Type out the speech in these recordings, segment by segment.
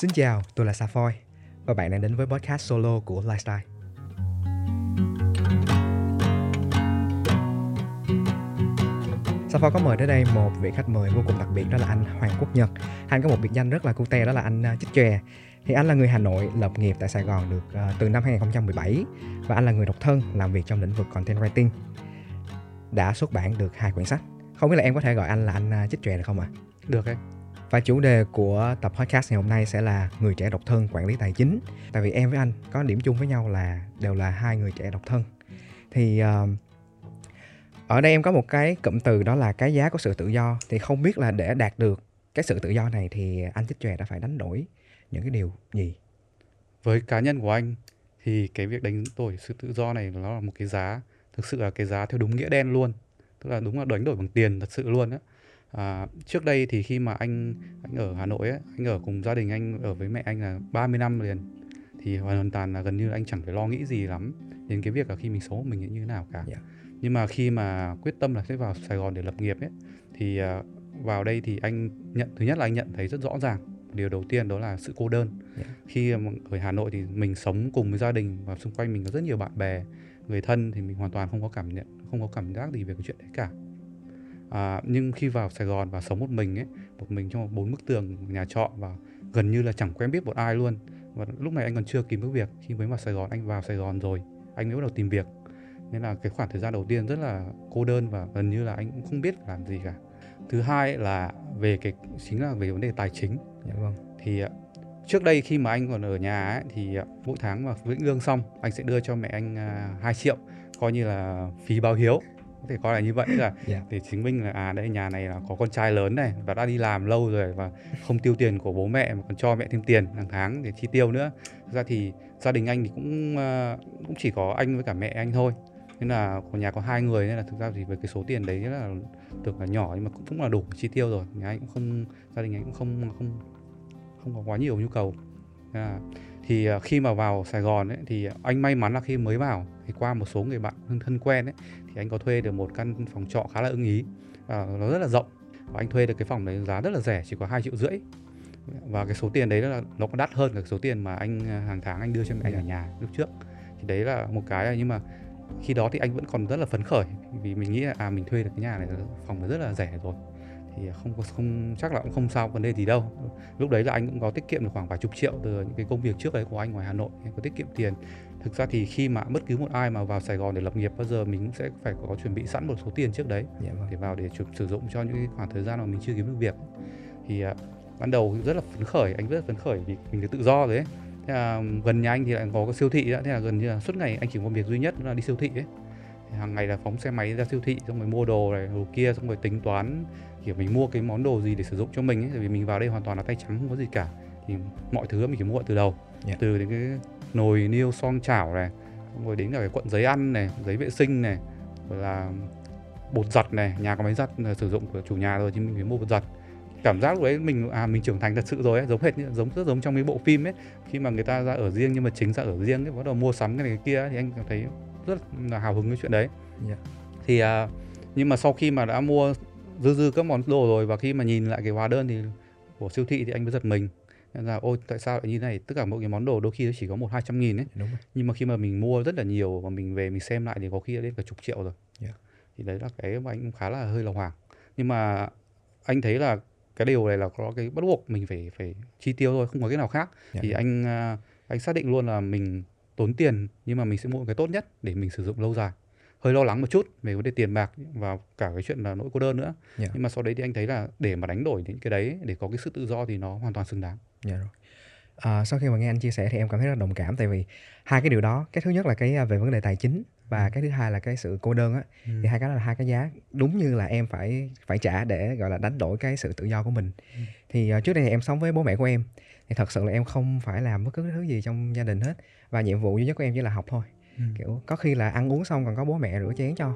Xin chào, tôi là Safoy và bạn đang đến với podcast solo của Lifestyle. Safoy có mời tới đây một vị khách mời vô cùng đặc biệt đó là anh Hoàng Quốc Nhật. Anh có một biệt danh rất là cute đó là anh à, Chích Chòe. Thì anh là người Hà Nội, lập nghiệp tại Sài Gòn được uh, từ năm 2017 và anh là người độc thân làm việc trong lĩnh vực content writing. Đã xuất bản được hai quyển sách. Không biết là em có thể gọi anh là anh à, Chích Chòe được không ạ? À? Được đấy. Và chủ đề của tập podcast ngày hôm nay sẽ là người trẻ độc thân quản lý tài chính. Tại vì em với anh có điểm chung với nhau là đều là hai người trẻ độc thân. Thì uh, ở đây em có một cái cụm từ đó là cái giá của sự tự do. Thì không biết là để đạt được cái sự tự do này thì anh Chích Chòe đã phải đánh đổi những cái điều gì? Với cá nhân của anh thì cái việc đánh đổi sự tự do này nó là một cái giá thực sự là cái giá theo đúng nghĩa đen luôn tức là đúng là đánh đổi bằng tiền thật sự luôn á À, trước đây thì khi mà anh anh ở Hà Nội ấy, anh ở cùng gia đình anh ở với mẹ anh là 30 năm liền thì hoàn toàn là gần như anh chẳng phải lo nghĩ gì lắm đến cái việc là khi mình sống mình như thế nào cả. Yeah. Nhưng mà khi mà quyết tâm là sẽ vào Sài Gòn để lập nghiệp ấy thì uh, vào đây thì anh nhận thứ nhất là anh nhận thấy rất rõ ràng điều đầu tiên đó là sự cô đơn. Yeah. Khi ở Hà Nội thì mình sống cùng với gia đình và xung quanh mình có rất nhiều bạn bè, người thân thì mình hoàn toàn không có cảm nhận không có cảm giác gì về cái chuyện đấy cả à, nhưng khi vào Sài Gòn và sống một mình ấy một mình trong bốn bức tường nhà trọ và gần như là chẳng quen biết một ai luôn. Và lúc này anh còn chưa kịp bước việc khi mới vào Sài Gòn anh vào Sài Gòn rồi anh mới bắt đầu tìm việc. Nên là cái khoảng thời gian đầu tiên rất là cô đơn và gần như là anh cũng không biết làm gì cả. Thứ hai là về cái chính là về vấn đề tài chính. Dạ vâng. Thì à, trước đây khi mà anh còn ở nhà ấy, thì à, mỗi tháng mà lĩnh lương xong anh sẽ đưa cho mẹ anh uh, 2 triệu coi như là phí báo hiếu có thể coi là như vậy là yeah. Dạ. để chứng minh là à đây nhà này là có con trai lớn này và đã đi làm lâu rồi và không tiêu tiền của bố mẹ mà còn cho mẹ thêm tiền hàng tháng để chi tiêu nữa Thực ra thì gia đình anh thì cũng uh, cũng chỉ có anh với cả mẹ anh thôi nên là của nhà có hai người nên là thực ra thì với cái số tiền đấy là được là nhỏ nhưng mà cũng cũng là đủ chi tiêu rồi nhà anh cũng không gia đình anh cũng không không không có quá nhiều nhu cầu à, thì à, khi mà vào Sài Gòn ấy, thì anh may mắn là khi mới vào thì qua một số người bạn thân quen ấy thì anh có thuê được một căn phòng trọ khá là ưng ý à, nó rất là rộng. Và anh thuê được cái phòng đấy giá rất là rẻ chỉ có hai triệu rưỡi. Và cái số tiền đấy là nó còn đắt hơn cả số tiền mà anh à, hàng tháng anh đưa cho mẹ anh ở nhà. lúc trước. Thì đấy là một cái nhưng mà khi đó thì anh vẫn còn rất là phấn khởi vì mình nghĩ là à mình thuê được cái nhà này phòng rất là rẻ rồi. Thì không không chắc là cũng không sao vấn đề gì đâu lúc đấy là anh cũng có tiết kiệm được khoảng vài chục triệu từ những cái công việc trước đấy của anh ngoài Hà Nội anh có tiết kiệm tiền. Thực ra thì khi mà bất cứ một ai mà vào Sài Gòn để lập nghiệp bao giờ mình cũng sẽ phải có chuẩn bị sẵn một số tiền trước đấy yeah, vâng. để vào để chụp, sử dụng cho những khoảng thời gian mà mình chưa kiếm được việc. Thì uh, ban đầu rất là phấn khởi anh rất là phấn khởi vì mình được tự do rồi ấy. Thế là gần nhà anh thì lại có cái siêu thị đó thế là gần như là suốt ngày anh chỉ có việc duy nhất là đi siêu thị ấy. Hàng ngày là phóng xe máy ra siêu thị xong rồi mua đồ này đồ kia xong rồi tính toán kiểu mình mua cái món đồ gì để sử dụng cho mình ấy vì mình vào đây hoàn toàn là tay trắng không có gì cả. Thì mọi thứ mình phải mua từ đầu. Yeah. từ những cái nồi niêu son chảo này rồi đến cả cái cuộn giấy ăn này giấy vệ sinh này rồi là bột giặt này nhà có máy giặt là sử dụng của chủ nhà rồi thì mình phải mua bột giặt. Cảm giác lúc đấy mình à mình trưởng thành thật sự rồi ấy, giống hệt như giống rất giống trong mấy bộ phim ấy. Khi mà người ta ra ở riêng nhưng mà chính ra ở riêng ấy bắt đầu mua sắm cái này cái kia thì anh cảm thấy rất là hào hứng cái chuyện đấy. Yeah. thì à, nhưng mà sau khi mà đã mua dư dư các món đồ rồi và khi mà nhìn lại cái hóa đơn thì của siêu thị thì anh mới giật mình. Nên là ôi tại sao lại như này? Tất cả mỗi cái món đồ đôi khi nó chỉ có một hai trăm nghìn ấy. Đúng rồi. nhưng mà khi mà mình mua rất là nhiều và mình về mình xem lại thì có khi đến cả chục triệu rồi. Yeah. thì đấy là cái mà anh cũng khá là hơi là hoảng nhưng mà anh thấy là cái điều này là có cái bắt buộc mình phải phải chi tiêu thôi không có cái nào khác. Yeah. thì anh à, anh xác định luôn là mình tốn tiền nhưng mà mình sẽ mua cái tốt nhất để mình sử dụng lâu dài hơi lo lắng một chút về vấn đề tiền bạc và cả cái chuyện là nỗi cô đơn nữa yeah. nhưng mà sau đấy thì anh thấy là để mà đánh đổi những cái đấy để có cái sự tự do thì nó hoàn toàn xứng đáng dạ rồi à, sau khi mà nghe anh chia sẻ thì em cảm thấy rất đồng cảm tại vì hai cái điều đó cái thứ nhất là cái à, về vấn đề tài chính và ừ. cái thứ hai là cái sự cô đơn á ừ. thì hai cái đó là hai cái giá đúng như là em phải phải trả để gọi là đánh đổi cái sự tự do của mình ừ. thì uh, trước đây thì em sống với bố mẹ của em thì thật sự là em không phải làm bất cứ thứ gì trong gia đình hết và nhiệm vụ duy nhất của em chỉ là học thôi ừ. kiểu có khi là ăn uống xong còn có bố mẹ rửa chén cho.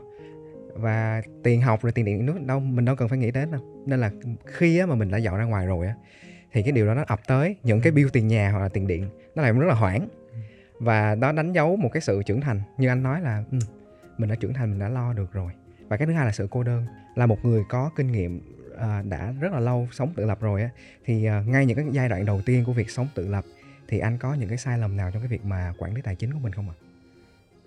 Và tiền học rồi tiền điện nước đâu mình đâu cần phải nghĩ đến đâu. Nên là khi á, mà mình đã dọn ra ngoài rồi á thì cái điều đó nó ập tới những cái bill tiền nhà hoặc là tiền điện. Nó làm rất là hoảng. Và đó đánh dấu một cái sự trưởng thành. Như anh nói là um, mình đã trưởng thành mình đã lo được rồi. Và cái thứ hai là sự cô đơn. Là một người có kinh nghiệm à, đã rất là lâu sống tự lập rồi á thì à, ngay những cái giai đoạn đầu tiên của việc sống tự lập thì anh có những cái sai lầm nào trong cái việc mà quản lý tài chính của mình không ạ?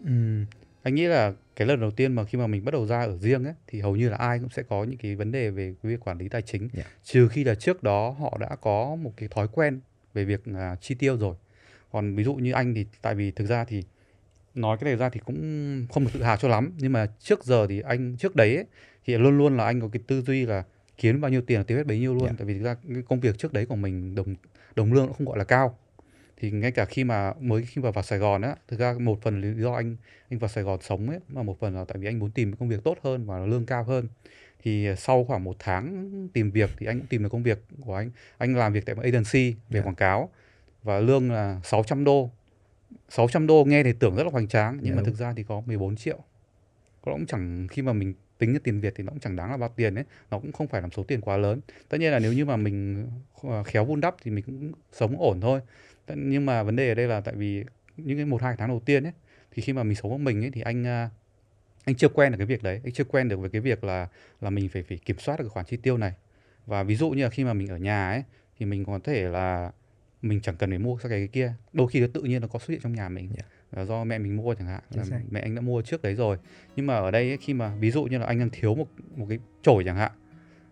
Ừm, anh nghĩ là cái lần đầu tiên mà khi mà mình bắt đầu ra ở riêng ấy thì hầu như là ai cũng sẽ có những cái vấn đề về cái việc quản lý tài chính. Dạ. Trừ khi là trước đó họ đã có một cái thói quen về việc à, chi tiêu rồi. Còn ví dụ như anh thì tại vì thực ra thì nói cái này ra thì cũng không được tự hào cho lắm nhưng mà trước giờ thì anh trước đấy ấy, thì luôn luôn là anh có cái tư duy là kiếm bao nhiêu tiền là tiêu hết bấy nhiêu luôn Dạ. tại vì thực ra cái công việc trước đấy của mình đồng đồng lương nó không gọi là cao thì ngay cả khi mà mới khi mà vào Sài Gòn á thực ra một phần lý do anh anh vào Sài Gòn sống ấy mà một phần là tại vì anh muốn tìm công việc tốt hơn và lương cao hơn. Thì sau khoảng một tháng tìm việc thì anh cũng tìm được công việc của anh. Anh làm việc tại một agency về Dạ. quảng cáo và lương là 600 đô. 600 đô nghe thì tưởng rất là hoành tráng nhưng Dạ, mà thực ra thì có 14 triệu. Nó cũng chẳng khi mà mình tính cái tiền Việt thì nó cũng chẳng đáng là bao tiền ấy. Nó cũng không phải là số tiền quá lớn. Tất nhiên là nếu như mà mình khéo vun đắp thì mình cũng sống ổn thôi nhưng mà vấn đề ở đây là tại vì những cái một hai tháng đầu tiên ấy thì khi mà mình sống một mình ấy thì anh à, anh chưa quen được cái việc đấy. Anh chưa quen được với cái việc là là mình phải phải kiểm soát được khoản chi tiêu này. Và ví dụ như là khi mà mình ở nhà ấy thì mình có thể là mình chẳng cần phải mua cái cái kia. Đôi khi nó tự nhiên nó có xuất hiện trong nhà mình. Dạ. là do mẹ mình mua chẳng hạn là mẹ anh đã mua trước đấy rồi. Nhưng mà ở đây ấy, khi mà ví dụ như là anh đang thiếu một một cái chổi chẳng hạn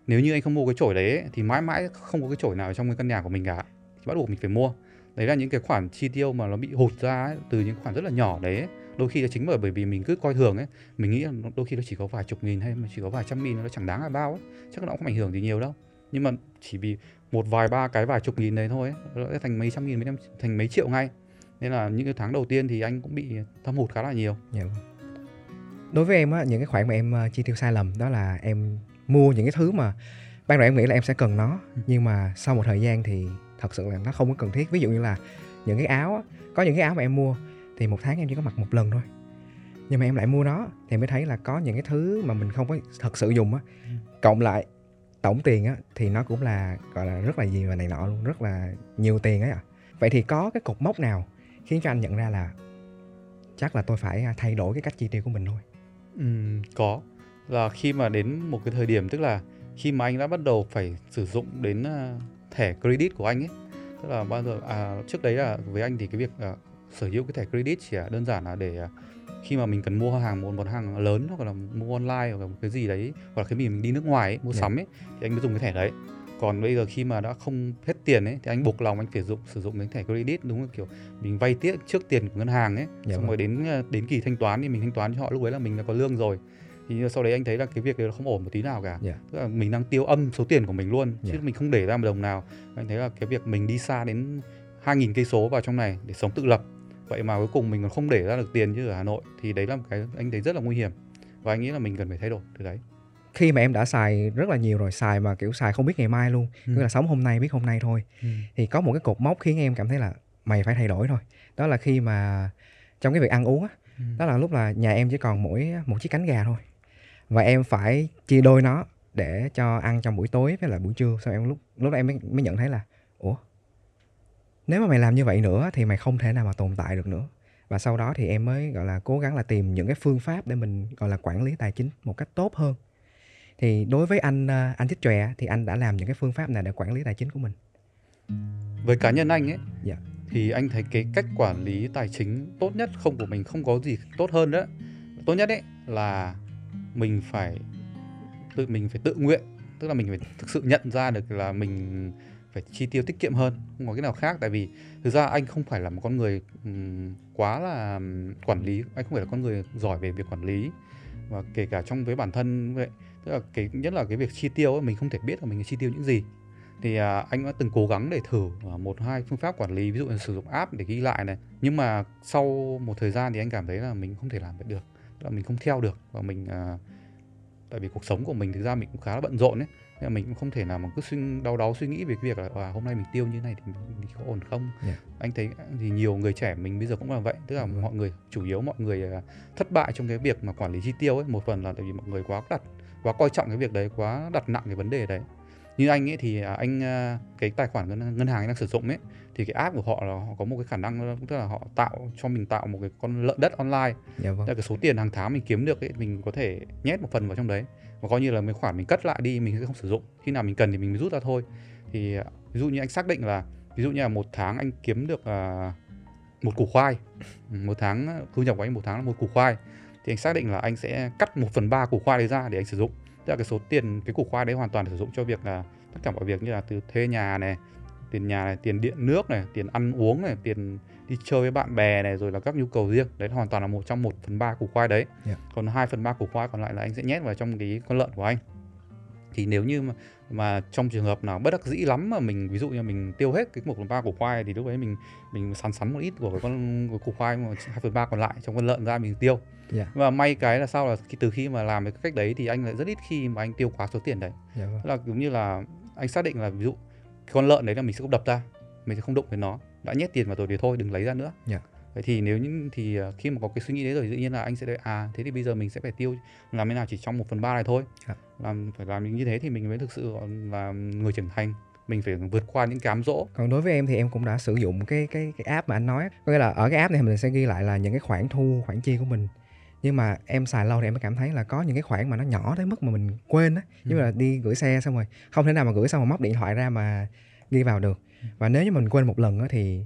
nếu như anh không mua cái chổi đấy ấy, thì mãi mãi không có cái chổi nào trong cái căn nhà của mình cả thì bắt buộc mình phải mua đấy là những cái khoản chi tiêu mà nó bị hụt ra ấy, từ những khoản rất là nhỏ đấy ấy. đôi khi là chính bởi bởi vì mình cứ coi thường ấy mình nghĩ là đôi khi nó chỉ có vài chục nghìn hay mà chỉ có vài trăm nghìn nó chẳng đáng là bao ấy chắc nó cũng không ảnh hưởng gì nhiều đâu nhưng mà chỉ vì một vài ba cái vài chục nghìn đấy thôi ấy, nó sẽ thành mấy trăm nghìn mấy trăm thành mấy triệu ngay nên là những cái tháng đầu tiên thì anh cũng bị thâm hụt khá là nhiều Dạ vâng. Đối với em á, những cái khoản mà em ờ, chi tiêu sai lầm đó là em mua những cái thứ mà ban đầu em nghĩ là em sẽ cần nó Ừ. nhưng mà sau một thời gian thì thật sự là nó không có cần thiết. Ví dụ như là những cái áo có những cái áo mà em mua thì một tháng em chỉ có mặc một lần thôi. Nhưng mà em lại mua nó thì em mới thấy là có những cái thứ mà mình không có thật sự dùng á. Ừ. Cộng lại tổng tiền á thì nó cũng là gọi là rất là gì và này nọ luôn, rất là nhiều tiền ấy ạ. Vậy thì có cái cột mốc nào khiến cho anh nhận ra là chắc là tôi phải à, thay đổi cái cách chi tiêu của mình thôi. Ừm, có là khi mà đến một cái thời điểm tức là khi mà anh đã bắt đầu phải sử dụng đến à, thẻ credit của anh ấy tức là bao giờ à, trước đấy là với anh thì cái việc à, sở hữu cái thẻ credit chỉ là đơn giản là để à, khi mà mình cần mua hàng một món hàng lớn hoặc là mua online hoặc là một cái gì đấy hoặc là khi mình đi nước ngoài ấy, mua Dạ. sắm ấy thì anh mới dùng cái thẻ đấy còn bây giờ khi mà đã không hết tiền ấy thì anh buộc lòng anh phải dụng sử dụng cái thẻ credit đúng là kiểu mình vay tiếp trước tiền của ngân hàng ấy Dạ xong vâng. rồi đến à, đến kỳ thanh toán thì mình thanh toán cho họ lúc ấy là mình đã có lương rồi thì sau đấy anh thấy là cái việc đấy nó không ổn một tí nào cả Dạ. tức là mình đang tiêu âm số tiền của mình luôn chứ Dạ. mình không để ra một đồng nào anh thấy là cái việc mình đi xa đến 2.000 cây số vào trong này để sống tự lập vậy mà cuối cùng mình còn không để ra được tiền như ở Hà Nội thì đấy là một cái anh thấy rất là nguy hiểm và anh nghĩ là mình cần phải thay đổi từ đấy Khi mà em đã xài rất là nhiều rồi, xài mà kiểu xài không biết ngày mai luôn, Ừ. là sống hôm nay biết hôm nay thôi. Thì có một cái cột mốc khiến em cảm thấy là mày phải thay đổi thôi. Đó là khi mà trong cái việc ăn uống á, Ừ. đó là lúc là nhà em chỉ còn mỗi một chiếc cánh gà thôi. Và em phải chia đôi nó để cho ăn trong buổi tối với lại buổi trưa. Sau em lúc lúc đó em mới, mới nhận thấy là ủa nếu mà mày làm như vậy nữa thì mày không thể nào mà tồn tại được nữa. Và sau đó thì em mới gọi là cố gắng là tìm những cái phương pháp để mình gọi là quản lý tài chính một cách tốt hơn. Thì đối với anh ờ, anh thích chòe thì anh đã làm những cái phương pháp nào để quản lý tài chính của mình? với cá nhân anh ấy Dạ. thì anh thấy cái cách quản lý tài chính tốt nhất không của mình không có gì tốt hơn nữa tốt nhất ấy là mình phải tự mình phải tự nguyện tức là mình phải thực sự nhận ra được là mình phải chi tiêu tiết kiệm hơn không có cái nào khác. Tại vì thực ra anh không phải là một con người quá là quản lý anh không phải là con người giỏi về việc quản lý và kể cả trong với bản thân vậy. Tức là cái nhất là cái việc chi tiêu ấy, mình không thể biết là mình chi tiêu những gì. Thì à, anh đã từng cố gắng để thử à, một hai phương pháp quản lý ví dụ là sử dụng app để ghi lại này. Nhưng mà sau một thời gian thì anh cảm thấy là mình không thể làm vậy được là mình không theo được và mình à, tại vì cuộc sống của mình thực ra mình cũng khá là bận rộn ấy nên là mình cũng không thể nào mà cứ suy đau đáu suy nghĩ về cái việc là à, hôm nay mình tiêu như này thì mình, mình có ổn không Dạ. anh thấy thì nhiều người trẻ mình bây giờ cũng là vậy tức là Vâng. mọi người chủ yếu mọi người à, thất bại trong cái việc mà quản lý chi tiêu ấy một phần là tại vì mọi người quá đặt quá coi trọng cái việc đấy quá đặt nặng cái vấn đề đấy như anh ấy thì à, anh à, cái tài khoản ngân, ngân hàng anh đang sử dụng ấy thì cái app của họ là họ có một cái khả năng tức là họ tạo cho mình tạo một cái con lợn đất online. Dạ vâng. Là cái số tiền hàng tháng mình kiếm được ấy mình có thể nhét một phần vào trong đấy. Và coi như là mấy khoản mình cất lại đi mình sẽ không sử dụng. Khi nào mình cần thì mình mới rút ra thôi. Thì ví dụ như anh xác định là ví dụ như là một tháng anh kiếm được một củ khoai một tháng thu nhập của anh một tháng là một củ khoai thì anh xác định là anh sẽ cắt một phần ba củ khoai đấy ra để anh sử dụng tức là cái số tiền cái củ khoai đấy hoàn toàn sử dụng cho việc là tất cả mọi việc như là từ thuê nhà này tiền nhà này tiền điện nước này tiền ăn uống này tiền đi chơi với bạn bè này rồi là các nhu cầu riêng. Đấy hoàn toàn là một trong một phần ba củ khoai đấy. Yeah. còn hai phần ba củ khoai còn lại là anh sẽ nhét vào trong cái con lợn của anh thì nếu như mà, mà trong trường hợp nào bất đắc dĩ lắm mà mình ví dụ như mình tiêu hết cái một phần ba củ khoai thì lúc đấy mình mình sắn sắn một ít của cái con của củ khoai mà hai phần ba còn lại trong con lợn ra mình tiêu yeah. và may cái là sau là khi, từ khi mà làm cái cách đấy thì anh lại rất ít khi mà anh tiêu quá số tiền đấy yeah, vâng. là giống như là anh xác định là ví dụ con lợn đấy là mình sẽ không đập ra mình sẽ không đụng đến nó đã nhét tiền vào rồi thì thôi đừng lấy ra nữa yeah. Vậy thì nếu như thì à, khi mà có cái suy nghĩ đấy rồi tự nhiên là anh sẽ à thế thì bây giờ mình sẽ phải tiêu làm thế nào chỉ trong một phần ba này thôi. Yeah. làm phải làm như thế thì mình mới thực sự là người trưởng thành. Mình phải vượt qua những cám dỗ. Còn đối với em thì em cũng đã sử dụng cái cái cái app mà anh nói có nghĩa là ở cái app này mình sẽ ghi lại là những cái khoản thu khoản chi của mình. Nhưng mà em xài lâu thì em mới cảm thấy là có những cái khoản mà nó nhỏ tới mức mà mình quên á. Ừ. như là đi gửi xe xong rồi không thể nào mà gửi xong mà móc điện thoại ra mà ghi vào được. Ừ. và nếu như mình quên một lần á thì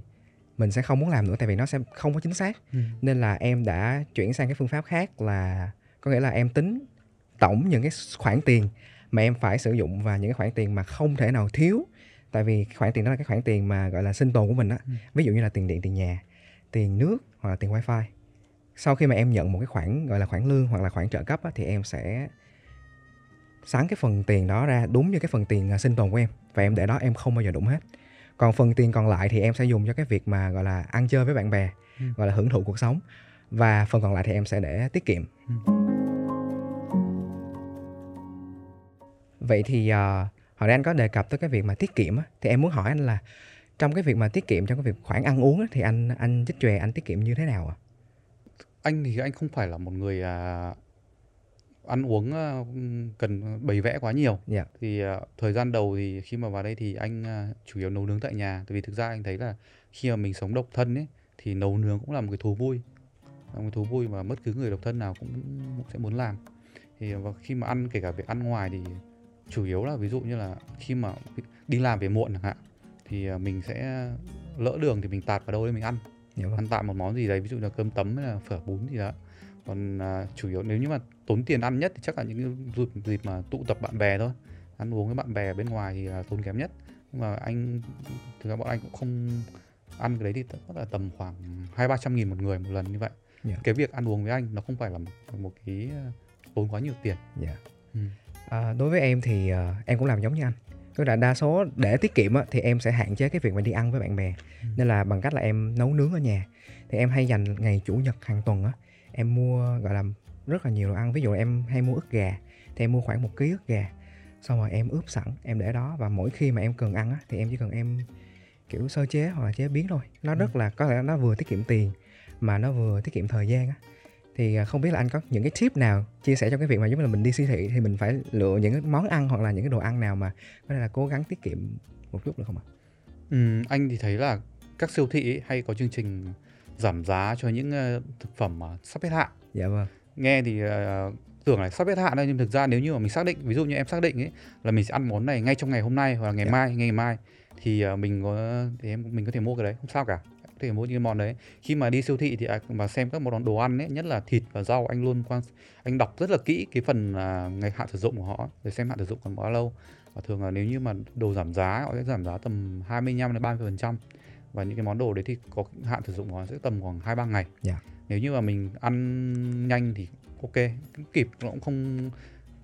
mình sẽ không muốn làm nữa tại vì nó sẽ không có chính xác. Ừ. nên là em đã chuyển sang cái phương pháp khác là có nghĩa là em tính tổng những cái khoản tiền mà em phải sử dụng và những cái khoản tiền mà không thể nào thiếu. Tại vì khoản tiền đó là cái khoản tiền mà gọi là sinh tồn của mình á. Ừ. ví dụ như là tiền điện tiền nhà tiền nước hoặc là tiền wifi. Sau khi mà em nhận một cái khoản gọi là khoản lương hoặc là khoản trợ cấp á, thì em sẽ sắn cái phần tiền đó ra đúng như cái phần tiền à, sinh tồn của em. Và em để đó em không bao giờ đụng hết còn phần tiền còn lại thì em sẽ dùng cho cái việc mà gọi là ăn chơi với bạn bè ừ. gọi là hưởng thụ cuộc sống và phần còn lại thì em sẽ để tiết kiệm ừ. vậy thì uh, hồi nãy anh có đề cập tới cái việc mà tiết kiệm á, thì em muốn hỏi anh là trong cái việc mà tiết kiệm trong cái việc khoản ăn uống á, thì anh anh chích chòe anh tiết kiệm như thế nào ạ? À? Anh thì anh không phải là một người à, ăn uống à, cần bày vẽ quá nhiều. Yeah. Dạ. Thì à, thời gian đầu thì khi mà vào đây thì anh à, chủ yếu nấu nướng tại nhà. Tại vì thực ra anh thấy là khi mà mình sống độc thân ấy thì nấu nướng cũng là một cái thú vui. Là một thú vui mà bất cứ người độc thân nào cũng, cũng sẽ muốn làm. Thì và khi mà ăn kể cả việc ăn ngoài thì chủ yếu là ví dụ như là khi mà đi làm về muộn chẳng hạn thì mình sẽ lỡ đường thì mình tạt vào đâu đấy mình ăn Hiểu ăn tạm một món gì đấy ví dụ là cơm tấm hay là phở bún gì đó còn à, chủ yếu nếu như mà tốn tiền ăn nhất thì chắc là những dịp, dịp mà tụ tập bạn bè thôi ăn uống với bạn bè bên ngoài thì là tốn kém nhất nhưng mà anh thực ra bọn anh cũng không ăn cái đấy thì tất là tầm khoảng hai ba trăm nghìn một người một lần như vậy yeah. cái việc ăn uống với anh nó không phải là một, một cái à, tốn quá nhiều tiền yeah. ừ. à, đối với em thì uh, em cũng làm giống như anh tức là đa số để tiết kiệm á, thì em sẽ hạn chế cái việc mà đi ăn với bạn bè ừ. nên là bằng cách là em nấu nướng ở nhà thì em hay dành ngày chủ nhật hàng tuần á em mua gọi là rất là nhiều đồ ăn ví dụ em hay mua ức gà thì em mua khoảng một ký ức gà xong rồi em ướp sẵn em để đó và mỗi khi mà em cần ăn á thì em chỉ cần em kiểu sơ chế hoặc là chế biến thôi nó rất ừ. là có thể nó vừa tiết kiệm tiền mà nó vừa tiết kiệm thời gian á thì à, không biết là anh có những cái tip nào chia sẻ trong cái việc mà giống như là mình đi siêu thị thì mình phải lựa những cái món ăn hoặc là những cái đồ ăn nào mà có thể là cố gắng tiết kiệm một chút được không ạ? Ừ, anh thì thấy là các siêu thị ấy hay có chương trình giảm giá cho những uh, thực phẩm mà sắp hết hạn. Dạ vâng. Nghe thì uh, tưởng là sắp hết hạn thôi nhưng thực ra nếu như mà mình xác định ví dụ như em xác định ấy là mình sẽ ăn món này ngay trong ngày hôm nay hoặc là ngày dạ. mai ngày mai thì uh, mình có thì em mình có thể mua cái đấy không sao cả. Thể mua những cái món đấy. Khi mà đi siêu thị thì mà xem các món đồ ăn ấy nhất là thịt và rau anh luôn quan anh đọc rất là kỹ cái phần à, ngày hạn sử dụng của họ để xem hạn sử dụng còn bao lâu. Và thường là nếu như mà đồ giảm giá họ sẽ giảm giá tầm 25 đến 30 phần trăm. Và những cái món đồ đấy thì có hạn sử dụng của nó sẽ tầm khoảng hai ba ngày. Yeah. Nếu như mà mình ăn nhanh thì ok kịp nó cũng không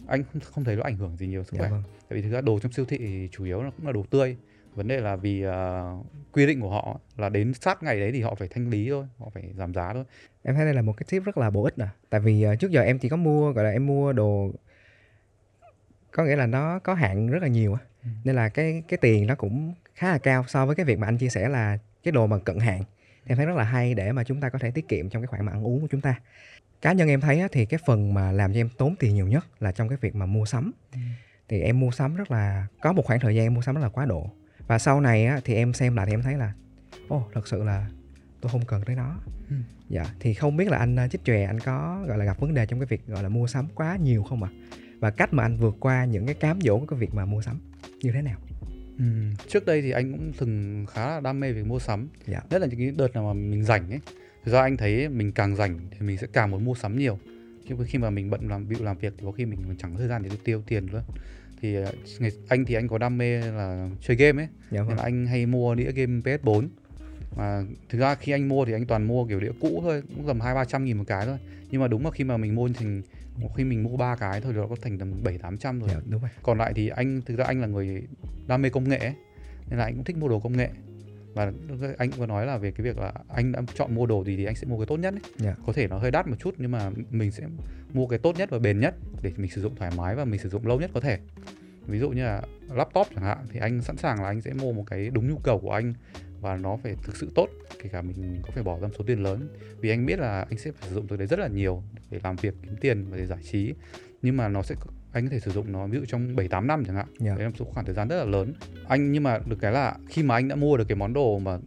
anh không thấy nó ảnh hưởng gì nhiều sức dạ khỏe. vâng. tại vì thực ra đồ trong siêu thị thì chủ yếu là cũng là đồ tươi. Vấn đề là vì uh, quy định của họ là đến sát ngày đấy thì họ phải thanh lý thôi họ phải giảm giá thôi. Em thấy đây là một cái tip rất là bổ ích nè. Tại vì uh, trước giờ em chỉ có mua gọi là em mua đồ có nghĩa là nó có hạn rất là nhiều á. Ừ. nên là cái cái tiền nó cũng khá là cao so với cái việc mà anh chia sẻ là cái đồ mà cận hạn em thấy rất là hay để mà chúng ta có thể tiết kiệm trong cái khoản mà ăn uống của chúng ta cá nhân em thấy thì cái phần mà làm cho em tốn tiền nhiều nhất là trong cái việc mà mua sắm ừ. thì em mua sắm rất là có một khoảng thời gian em mua sắm rất là quá độ và sau này thì em xem lại thì em thấy là ô oh, thật sự là tôi không cần tới nó ừ. dạ thì không biết là anh chích chòe anh có gọi là gặp vấn đề trong cái việc gọi là mua sắm quá nhiều không ạ à? và cách mà anh vượt qua những cái cám dỗ của cái việc mà mua sắm như thế nào Ừ. Trước đây thì anh cũng từng khá là đam mê việc mua sắm. Dạ. Nhất là những cái đợt nào mà mình rảnh ấy. Thực ra anh thấy mình càng rảnh thì mình sẽ càng muốn mua sắm nhiều. Nhưng khi mà mình bận làm bịu làm việc thì có khi mình chẳng có thời gian để tiêu tiền nữa. Thì ờ, ngày, anh thì anh có đam mê là chơi game ấy. dạ Nên vâng là anh hay mua đĩa game PS4 mà thực ra khi anh mua thì anh toàn mua kiểu đĩa cũ thôi cũng tầm hai ba trăm nghìn một cái thôi nhưng mà đúng là khi mà mình mua thành khi mình mua ba cái thôi thì nó có thành tầm bảy tám trăm rồi. Đúng rồi. Còn lại thì anh thực ra anh là người đam mê công nghệ ấy, nên là anh cũng thích mua đồ công nghệ. Và anh cũng có nói là về cái việc là anh đã chọn mua đồ gì thì anh sẽ mua cái tốt nhất ấy. Dạ. có thể nó hơi đắt một chút nhưng mà mình sẽ mua cái tốt nhất và bền nhất để mình sử dụng thoải mái và mình sử dụng lâu nhất có thể. Ví dụ như là laptop chẳng hạn thì anh sẵn sàng là anh sẽ mua một cái đúng nhu cầu của anh và nó phải thực sự tốt kể cả mình có phải bỏ ra một số tiền lớn vì anh biết là anh sẽ phải sử dụng từ đấy rất là nhiều để làm việc kiếm tiền và để giải trí nhưng mà nó sẽ anh có thể sử dụng nó ví dụ trong 7 8 năm chẳng hạn. Dạ. Đấy là một số khoảng thời gian rất là lớn. Anh nhưng mà được cái là khi mà anh đã mua được cái món đồ mà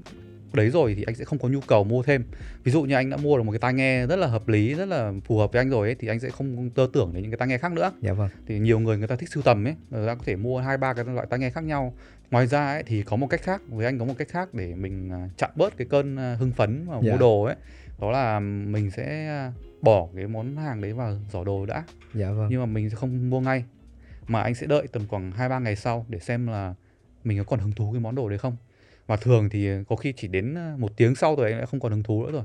đấy rồi thì anh sẽ không có nhu cầu mua thêm. Ví dụ như anh đã mua được một cái tai nghe rất là hợp lý, rất là phù hợp với anh rồi ấy thì anh sẽ không tơ tưởng đến những cái tai nghe khác nữa. dạ vâng Thì nhiều người người ta thích sưu tầm ấy, người ta có thể mua hai ba cái loại tai nghe khác nhau. Ngoài ra ấy thì có một cách khác, với anh có một cách khác để mình à, chặn bớt cái cơn à, hưng phấn Dạ. mua đồ ấy. Đó là mình sẽ à, bỏ cái món hàng đấy vào giỏ đồ đã dạ vâng nhưng mà mình sẽ không mua ngay mà anh sẽ đợi tầm khoảng 2 3 ngày sau để xem là mình có còn hứng thú cái món đồ đấy không. Và thường thì có khi chỉ đến một tiếng sau rồi anh đã không còn hứng thú nữa rồi.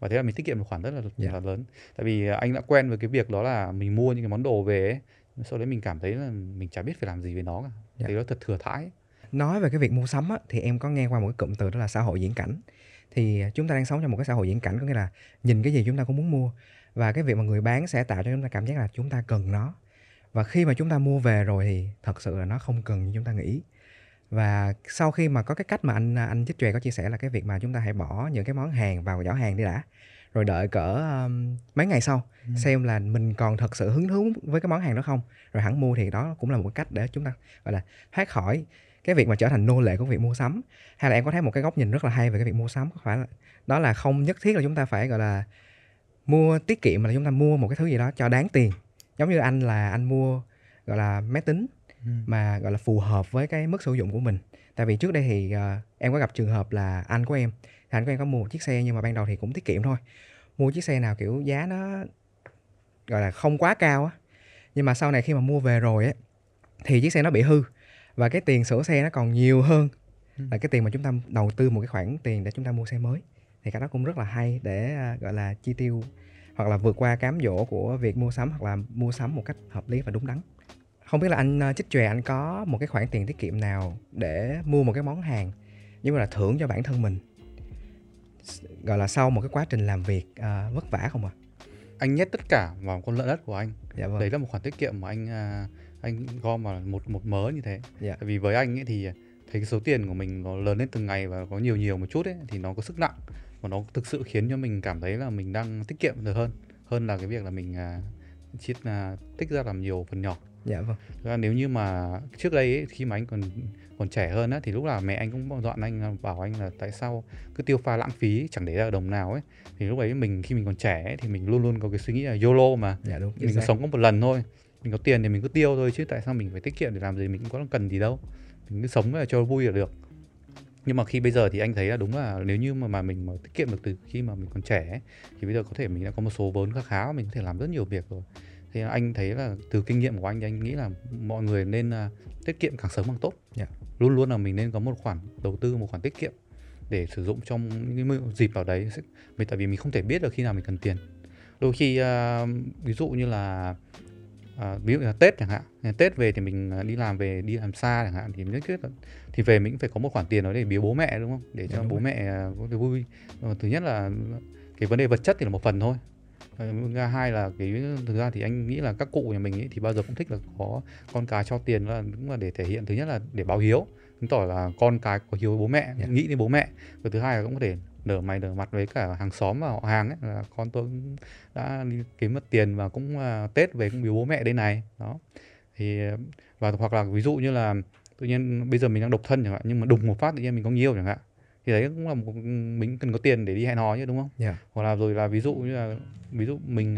Và thế là mình tiết kiệm một khoản rất là, Dạ. là lớn. Tại vì anh đã quen với cái việc đó là mình mua những cái món đồ về ấy, sau đấy mình cảm thấy là mình chả biết phải làm gì với nó cả. Dạ. Thì nó thật thừa thãi. Nói về cái việc mua sắm á, thì em có nghe qua một cái cụm từ đó là xã hội diễn cảnh. Thì chúng ta đang sống trong một cái xã hội diễn cảnh có nghĩa là nhìn cái gì chúng ta cũng muốn mua. Và cái việc mà người bán sẽ tạo cho chúng ta cảm giác là chúng ta cần nó. Và khi mà chúng ta mua về rồi thì thật sự là nó không cần như chúng ta nghĩ. Và sau khi mà có cái cách mà anh anh chích chòe có chia sẻ là cái việc mà chúng ta hãy bỏ những cái món hàng vào giỏ hàng đi đã. Rồi đợi cỡ um, mấy ngày sau Ừ. xem là mình còn thật sự hứng thú với cái món hàng đó không. Rồi hẳn mua thì đó cũng là một cái cách để chúng ta gọi là thoát khỏi cái việc mà trở thành nô lệ của việc mua sắm. Hay là em có thấy một cái góc nhìn rất là hay về cái việc mua sắm? Có phải là đó là không nhất thiết là chúng ta phải gọi là mua tiết kiệm mà là chúng ta mua một cái thứ gì đó cho đáng tiền. Giống như anh là anh mua gọi là máy tính Ừ. mà gọi là phù hợp với cái mức sử dụng của mình. Tại vì trước đây thì ờ, em có gặp trường hợp là anh của em thì anh của em có mua một chiếc xe nhưng mà ban đầu thì cũng tiết kiệm thôi. Mua chiếc xe nào kiểu giá nó gọi là không quá cao á. Nhưng mà sau này khi mà mua về rồi á thì chiếc xe nó bị hư và cái tiền sửa xe nó còn nhiều hơn. Ừ. là cái tiền mà chúng ta đầu tư một cái khoản tiền để chúng ta mua xe mới. Thì cái đó cũng rất là hay để à, gọi là chi tiêu hoặc là vượt qua cám dỗ của việc mua sắm hoặc là mua sắm một cách hợp lý và đúng đắn. Không biết là anh à, chích chòe anh có một cái khoản tiền tiết kiệm nào để mua một cái món hàng nhưng mà là thưởng cho bản thân mình? Gọi là sau một cái quá trình làm việc à, vất vả không ạ? Anh nhét tất cả vào con lợn đất của anh. dạ vâng. Đấy là một khoản tiết kiệm mà anh à, anh gom vào một một mớ như thế. Dạ. Tại vì với anh ấy thì thấy cái số tiền của mình nó lớn lên từng ngày và có nhiều nhiều một chút ấy thì nó có sức nặng và nó thực sự khiến cho mình cảm thấy là mình đang tiết kiệm được hơn hơn là cái việc là mình à, chiết à, tích ra làm nhiều phần nhỏ. dạ vâng Thực ra nếu như mà trước đây ấy, khi mà anh còn còn trẻ hơn á thì lúc nào mẹ anh cũng dọn anh là bảo anh là tại sao cứ tiêu pha lãng phí chẳng để ra đồng nào ấy thì lúc ấy mình khi mình còn trẻ ấy, thì mình luôn luôn có cái suy nghĩ là YOLO mà dạ đúng mình sống có một lần thôi mình có tiền thì mình cứ tiêu thôi chứ tại sao mình phải tiết kiệm để làm gì mình cũng có cần gì đâu. Mình cứ sống là cho vui là được. Nhưng mà khi bây giờ thì anh thấy là đúng là nếu như mà, mà mình mà tiết kiệm được từ khi mà mình còn trẻ ấy, thì bây giờ có thể mình đã có một số vốn khá khá mình có thể làm rất nhiều việc rồi. Thì anh thấy là từ kinh nghiệm của anh thì anh nghĩ là mọi người nên à, tiết kiệm càng sớm càng tốt. Dạ. luôn luôn là mình nên có một khoản đầu tư một khoản tiết kiệm để sử dụng trong những cái dịp nào đấy. Vì tại vì mình không thể biết được khi nào mình cần tiền. Đôi khi à, ví dụ như là à, ví dụ là Tết chẳng hạn. Tết về thì mình à, đi làm về đi làm xa chẳng hạn thì nhất là thì về mình cũng phải có một khoản tiền đó để biếu bố mẹ đúng không? Để cho đúng bố rồi. mẹ à, có cái vui. Ờ, thứ nhất là cái vấn đề vật chất thì là một phần thôi. Ờ, thứ hai là cái thực ra thì anh nghĩ là các cụ nhà mình ấy thì bao giờ cũng thích là có con cái cho tiền là cũng là để thể hiện. Thứ nhất là để báo hiếu. Chứng tỏ là con cái có hiếu với bố mẹ Dạ. nghĩ đến bố mẹ. Và thứ hai là cũng có thể nở mày nở mặt với cả hàng xóm và họ hàng ấy. Là con tôi cũng đã kiếm mất tiền và cũng à, Tết về cũng biếu bố mẹ đây này. Đó. Thì và hoặc là ví dụ như là tự nhiên bây giờ mình đang độc thân chẳng hạn nhưng mà đùng một phát tự nhiên mình có nhiều chẳng hạn thì đấy cũng là một mình cần có tiền để đi hẹn hò chứ đúng không? Dạ. hoặc là rồi là ví dụ như là ví dụ mình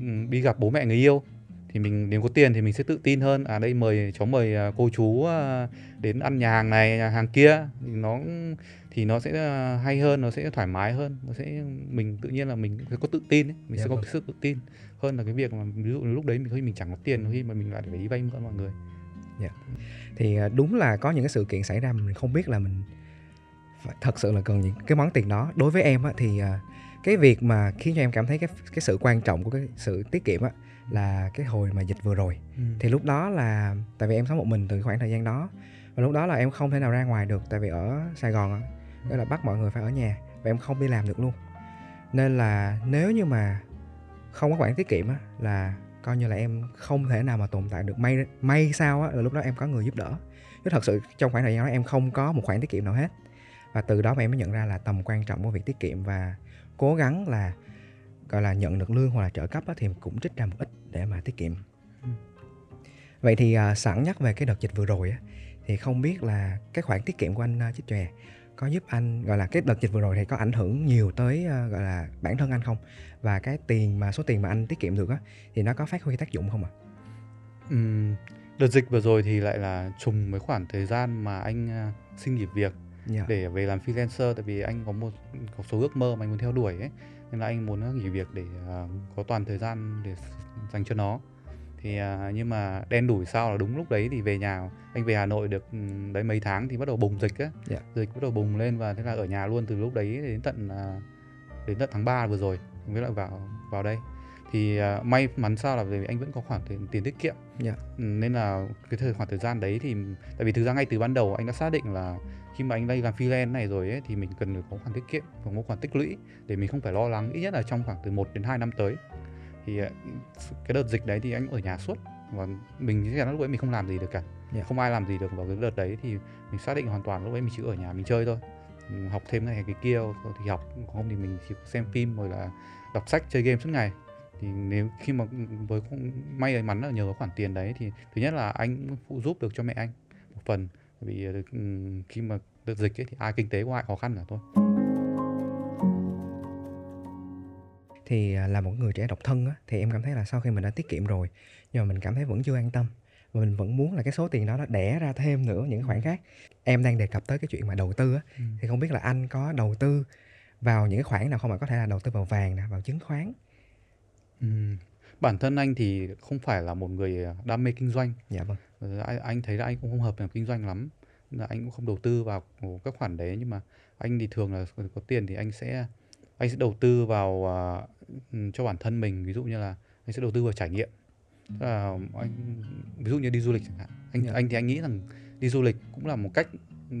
ừm, đi gặp bố mẹ người yêu thì mình nếu có tiền thì mình sẽ tự tin hơn. À đây mời cháu mời à, cô chú đến ăn nhà hàng này nhà hàng kia. Thì nó thì nó sẽ à, hay hơn nó sẽ thoải mái hơn nó sẽ mình tự nhiên là mình sẽ có tự tin ấy. mình Dạ sẽ có vâng. cái sự tự tin hơn là cái việc mà ví dụ lúc đấy mình khi mình chẳng có tiền khi mà mình lại phải đi vay mượn mọi người thì à, đúng là có những cái sự kiện xảy ra mình không biết là mình thật sự là cần những cái món tiền đó đối với em á thì à, cái việc mà khiến cho em cảm thấy cái cái sự quan trọng của cái sự tiết kiệm á là cái hồi mà dịch vừa rồi thì lúc đó là tại vì em sống một mình từ khoảng thời gian đó và lúc đó là em không thể nào ra ngoài được tại vì ở Sài Gòn đó là bắt mọi người phải ở nhà và em không đi làm được luôn. Nên là nếu như mà không có khoản tiết kiệm á là coi như là em không thể nào mà tồn tại được. May may sao á là lúc đó em có người giúp đỡ. Chứ thật sự trong khoảng thời gian đó em không có một khoản tiết kiệm nào hết. Và từ đó mà em mới nhận ra là tầm quan trọng của việc tiết kiệm và cố gắng là gọi là nhận được lương hoặc là trợ cấp á, thì cũng trích ra một ít để mà tiết kiệm. Ừ. vậy thì à, sẵn nhắc về cái đợt dịch vừa rồi á thì không biết là cái khoản tiết kiệm của anh uh, chích chòe có giúp anh gọi là cái đợt dịch vừa rồi thì có ảnh hưởng nhiều tới à, gọi là bản thân anh không và cái tiền mà số tiền mà anh tiết kiệm được á thì nó có phát huy tác dụng không ạ? Ừm, đợt dịch vừa rồi thì lại là trùng với khoảng thời gian mà anh à, xin nghỉ việc Dạ. để về làm freelancer tại vì anh có một có số ước mơ mà anh muốn theo đuổi ấy nên là anh muốn nghỉ việc để à, có toàn thời gian để dành cho nó thì à, nhưng mà đen đủi sao là đúng lúc đấy thì về nhà anh về Hà Nội được đấy mấy tháng thì bắt đầu bùng dịch á Dạ. dịch bắt đầu bùng lên và thế là ở nhà luôn từ lúc đấy đến tận à, đến tận tháng 3 vừa rồi mới lại vào vào đây thì à, may mắn sao là vì anh vẫn có khoản tiền, tiền tiết kiệm Dạ. Ừ, nên là cái thời khoảng thời gian đấy thì tại vì thực ra ngay từ ban đầu anh đã xác định là khi mà anh đây làm freelance này rồi ấy, thì mình cần phải có khoản tiết kiệm và có khoản tích lũy để mình không phải lo lắng ít nhất là trong khoảng từ 1 đến 2 năm tới thì à, cái đợt dịch đấy thì anh ở nhà suốt. Và mình chắc chắn lúc đấy mình không làm gì được cả. Dạ. không ai làm gì được vào cái đợt đấy thì mình xác định hoàn toàn lúc đấy mình chỉ ở nhà mình chơi thôi. Mình học thêm cái này cái kia thì học. Không thì mình chỉ xem phim rồi là đọc sách chơi game suốt ngày. Thì nếu khi mà với may mắn là nhờ có khoản tiền đấy thì thứ nhất là anh phụ giúp được cho mẹ anh một phần. Vì ừm, khi mà đợt dịch ấy, thì ai kinh tế của ai khó khăn cả thôi thì à, là một người trẻ độc thân á, thì em cảm thấy là sau khi mình đã tiết kiệm rồi nhưng mà mình cảm thấy vẫn chưa an tâm. Và mình vẫn muốn là cái số tiền đó nó đẻ ra thêm nữa những khoản khác. Em đang đề cập tới cái chuyện mà đầu tư á Ừ. thì không biết là anh có đầu tư vào những cái khoản nào không ạ? Có thể là đầu tư vào vàng nè vào chứng khoán. Ừm, bản thân anh thì không phải là một người à, đam mê kinh doanh. Dạ vâng. Ờ, anh, anh thấy là anh cũng không hợp làm kinh doanh lắm. Là anh cũng không đầu tư vào các khoản đấy nhưng mà anh thì thường là có tiền thì anh sẽ anh sẽ đầu tư vào ừm, cho bản thân mình ví dụ như là anh sẽ đầu tư vào trải nghiệm. Tức là anh ví dụ như đi du lịch chẳng hạn anh Dạ. anh thì anh nghĩ rằng đi du lịch cũng là một cách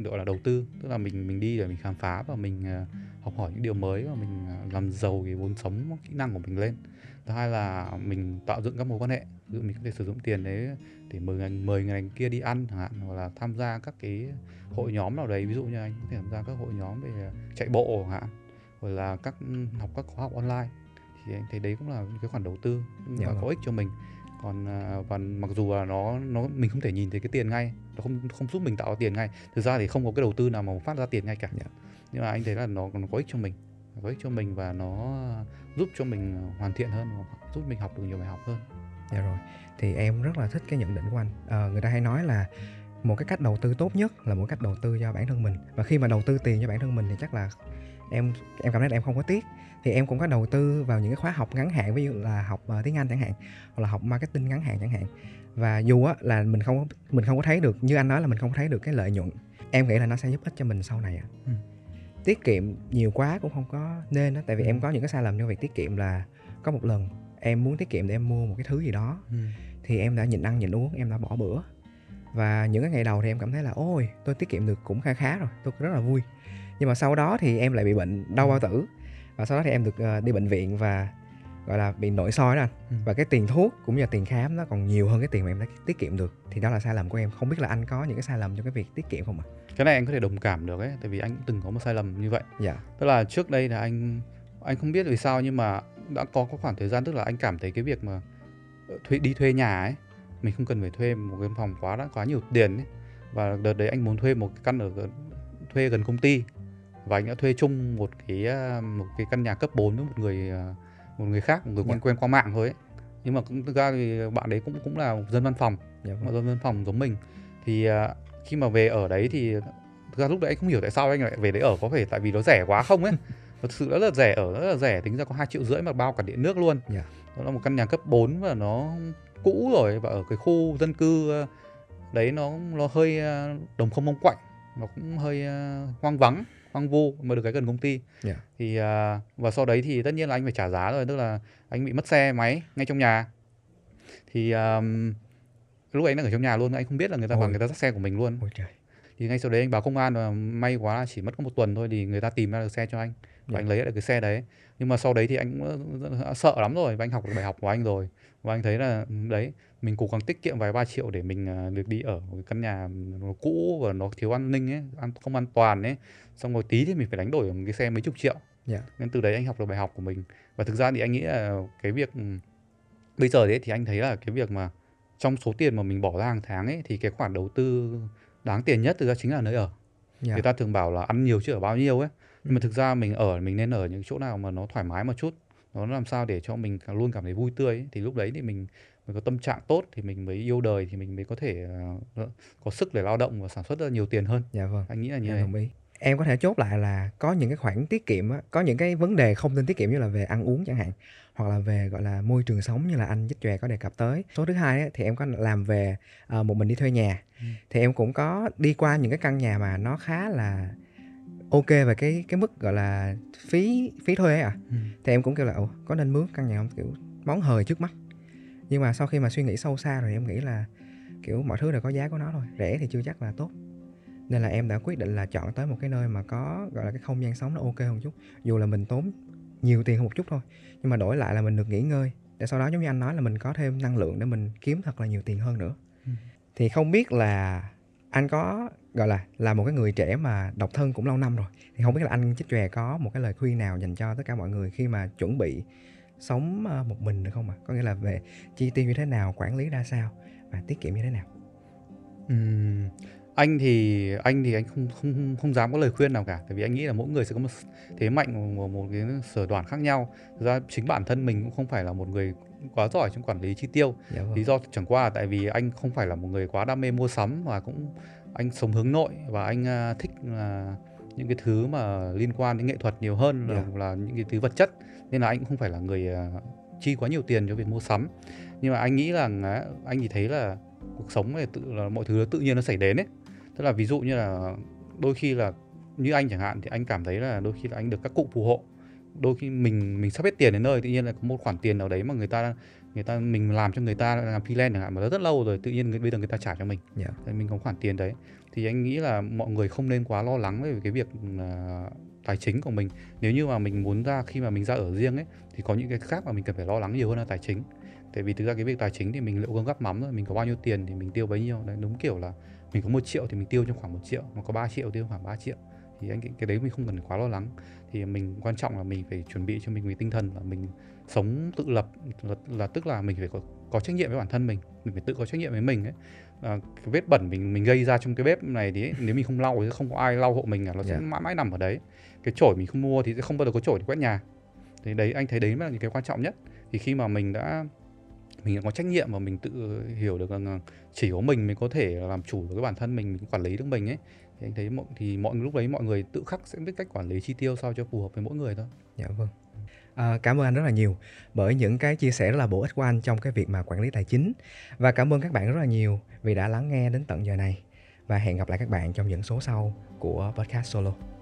gọi là đầu tư. Tức là mình mình đi để mình khám phá và mình à, học hỏi những điều mới và mình à, làm giàu cái vốn sống kỹ năng của mình lên. Thứ hai là mình tạo dựng các mối quan hệ. Ví dụ mình có thể sử dụng tiền đấy để mời người, mời người này kia đi ăn chẳng hạn hoặc là tham gia các cái hội nhóm nào đấy. Ví dụ như anh có thể tham gia các hội nhóm về chạy bộ chẳng hạn hoặc là các học các khóa học online thì anh thấy đấy cũng là cái khoản đầu tư Dạ vâng. có ích cho mình còn à, và mặc dù là nó nó mình không thể nhìn thấy cái tiền ngay nó không không giúp mình tạo ra tiền ngay thực ra thì không có cái đầu tư nào mà phát ra tiền ngay cả Dạ. nhưng mà anh thấy là nó, nó có ích cho mình có ích cho mình và nó giúp cho mình hoàn thiện hơn giúp mình học được nhiều bài học hơn Dạ rồi. Thì em rất là thích cái nhận định của anh. Ờ, người ta hay nói là một cái cách đầu tư tốt nhất là một cách đầu tư cho bản thân mình. Và khi mà đầu tư tiền cho bản thân mình thì chắc là em em cảm thấy là em không có tiếc. Thì em cũng có đầu tư vào những cái khóa học ngắn hạn ví dụ là học ờ, tiếng Anh chẳng hạn hoặc là học marketing ngắn hạn chẳng hạn. Và dù á là mình không có- mình không có thấy được như anh nói là mình không có thấy được cái lợi nhuận. Em nghĩ là nó sẽ giúp ích cho mình sau này ạ. Ừ. Tiết kiệm nhiều quá cũng không có nên á tại vì Ừ. em có những cái sai lầm trong việc tiết kiệm là có một lần em muốn tiết kiệm để em mua một cái thứ gì đó thì em đã nhịn ăn nhịn uống em đã bỏ bữa và những cái ngày đầu thì em cảm thấy là ôi tôi tiết kiệm được cũng khá khá rồi tôi rất là vui nhưng mà sau đó thì em lại bị bệnh đau bao tử. Và sau đó thì em được ờ, đi bệnh viện và gọi là bị nội soi đó anh. Ừ. và cái tiền thuốc cũng như là tiền khám nó còn nhiều hơn cái tiền mà em đã tiết kiệm được. Thì đó là sai lầm của em. Không biết là anh có những cái sai lầm trong cái việc tiết kiệm không ạ? Cái này anh có thể đồng cảm được ấy tại vì anh cũng từng có một sai lầm như vậy. Dạ. Tức là trước đây là anh anh không biết vì sao nhưng mà đã có có khoảng thời gian tức là anh cảm thấy cái việc mà ờ, thuê đi thuê nhà ấy mình không cần phải thuê một cái phòng quá đã quá nhiều tiền ấy. Và đợt đấy anh muốn thuê một cái căn ở gần, thuê gần công ty và anh đã thuê chung một cái à, một cái căn nhà cấp 4 với một người à, một người khác một người quen Dạ. quen qua mạng thôi ấy. Nhưng mà cũng thực ra thì bạn đấy cũng cũng là dân văn phòng. Dạ một vâng. dân văn phòng giống mình. Thì à, khi mà về ở đấy thì thực ra lúc đấy anh không hiểu tại sao anh lại về đấy ở có phải tại vì nó rẻ quá không ấy? Thật sự rất là rẻ ở rất là rẻ tính ra có hai triệu rưỡi mà bao cả điện nước luôn. Dạ. nó là một căn nhà cấp 4 và nó cũ rồi và ở cái khu dân cư đấy nó nó hơi đồng không mông quạnh. Nó cũng hơi hoang vắng hoang vu mà được cái gần công ty Dạ. thì ờ, và sau đấy thì tất nhiên là anh phải trả giá rồi tức là anh bị mất xe máy ngay trong nhà thì ờm, lúc ấy đang ở trong nhà luôn anh không biết là người ta vào Ôi. người ta dắt xe của mình luôn ôi trời thì ngay sau đấy anh báo công an và may quá là chỉ mất có một tuần thôi thì người ta tìm ra được xe cho anh và Dạ. anh lấy lại được cái xe đấy. Nhưng mà sau đấy thì anh cũng là sợ lắm rồi và anh học được bài học của anh rồi. Và anh thấy là ừ, đấy mình cố gắng tiết kiệm vài ba triệu để mình à, được đi ở một căn nhà nó cũ và nó thiếu an ninh ấy không an toàn ấy. Xong rồi tí thì mình phải đánh đổi một cái xe mấy chục triệu. Dạ. nên từ đấy anh học được bài học của mình. Và thực ra thì anh nghĩ là cái việc ừ, bây giờ đấy thì anh thấy là cái việc mà trong số tiền mà mình bỏ ra hàng tháng ấy thì cái khoản đầu tư đáng tiền nhất thực ra chính là nơi ở. Dạ. Người ta thường bảo là ăn nhiều chứ ở bao nhiêu ấy. Nhưng mà Ừ. thực ra mình ở mình nên ở những chỗ nào mà nó thoải mái một chút. Nó làm sao để cho mình luôn cảm thấy vui tươi ấy. thì lúc đấy thì mình mình có tâm trạng tốt thì mình mới yêu đời thì mình mới có thể ờ, có sức để lao động và sản xuất ra nhiều tiền hơn. Dạ vâng. Anh nghĩ là như em vậy đồng ý. Em có thể chốt lại là có những cái khoản tiết kiệm á, có những cái vấn đề không nên tiết kiệm như là về ăn uống chẳng hạn hoặc là về gọi là môi trường sống như là anh dích chòe có đề cập tới. Số thứ hai á, thì em có làm về ờ, một mình đi thuê nhà. Ừ. thì em cũng có đi qua những cái căn nhà mà nó khá là ok về cái cái mức gọi là phí phí thuê ấy à Ừ. thì em cũng kêu là Ồ, có nên mướn căn nhà không? Kiểu món hời trước mắt. Nhưng mà sau khi mà suy nghĩ sâu xa rồi em nghĩ là kiểu mọi thứ đều có giá của nó thôi. Rẻ thì chưa chắc là tốt. Nên là em đã quyết định là chọn tới một cái nơi mà có gọi là cái không gian sống nó ok hơn chút. Dù là mình tốn nhiều tiền hơn một chút thôi. Nhưng mà đổi lại là mình được nghỉ ngơi. Để sau đó giống như anh nói là mình có thêm năng lượng để mình kiếm thật là nhiều tiền hơn nữa. Ừ. thì không biết là anh có gọi là là một cái người trẻ mà độc thân cũng lâu năm rồi. Thì không biết là anh chích chòe có một cái lời khuyên nào dành cho tất cả mọi người khi mà chuẩn bị sống ờ, một mình được không ạ? Có nghĩa là về chi tiêu như thế nào quản lý ra sao và tiết kiệm như thế nào? Ừm, anh thì anh thì anh không không không dám có lời khuyên nào cả tại vì anh nghĩ là mỗi người sẽ có một thế mạnh một, một cái sở đoàn khác nhau. Thực ra chính bản thân mình cũng không phải là một người quá giỏi trong quản lý chi tiêu. Dạ vâng. Lý do chẳng qua là tại vì anh không phải là một người quá đam mê mua sắm và cũng anh sống hướng nội và anh à, thích là những cái thứ mà liên quan đến nghệ thuật nhiều hơn là, Dạ. là những cái thứ vật chất. Nên là anh cũng không phải là người à, chi quá nhiều tiền cho việc mua sắm. Nhưng mà anh nghĩ là á, anh thì thấy là cuộc sống này tự là mọi thứ tự nhiên nó xảy đến ấy tức là ví dụ như là đôi khi là như anh chẳng hạn thì anh cảm thấy là đôi khi là anh được các cụ phù hộ. Đôi khi mình mình sắp hết tiền đến nơi tự nhiên là có một khoản tiền nào đấy mà người ta người ta mình làm cho người ta làm freelance chẳng hạn mà nó rất lâu rồi tự nhiên người- bây giờ người ta trả cho mình. Dạ. Thì mình có khoản tiền đấy. Thì anh nghĩ là mọi người không nên quá lo lắng về cái việc à, tài chính của mình. Nếu như mà mình muốn ra khi mà mình ra ở riêng ấy thì có những cái khác mà mình cần phải lo lắng nhiều hơn là tài chính. Tại vì thực ra cái việc tài chính thì mình liệu gom gắp mắm thôi mình có bao nhiêu tiền thì mình tiêu bấy nhiêu. Đấy đúng kiểu là mình có một triệu thì mình tiêu trong khoảng một triệu mà có 3 triệu tiêu khoảng 3 triệu. Thì anh cái đấy mình không cần quá lo lắng. Thì mình quan trọng là mình phải chuẩn bị cho mình về tinh thần là mình sống tự lập là, là tức là mình phải có, có trách nhiệm với bản thân mình mình phải tự có trách nhiệm với mình ấy. À, cái vết bẩn mình mình gây ra trong cái bếp này thì ấy, nếu mình không lau thì không có ai lau hộ mình cả nó sẽ Dạ. mãi mãi nằm ở đấy. Cái chổi mình không mua thì sẽ không bao giờ có chổi để quét nhà. Thì đấy anh thấy đấy mới là những cái quan trọng nhất. Thì khi mà mình đã mình có trách nhiệm và mình tự hiểu được rằng là chỉ có mình mới có thể làm chủ được cái bản thân mình mình quản lý được mình ấy thì anh thấy mọi thì mọi lúc đấy mọi người tự khắc sẽ biết cách quản lý chi tiêu sao cho phù hợp với mỗi người thôi Dạ vâng. À, cảm ơn anh rất là nhiều bởi những cái chia sẻ rất là bổ ích của anh trong cái việc mà quản lý tài chính và cảm ơn các bạn rất là nhiều vì đã lắng nghe đến tận giờ này và hẹn gặp lại các bạn trong những số sau của podcast solo.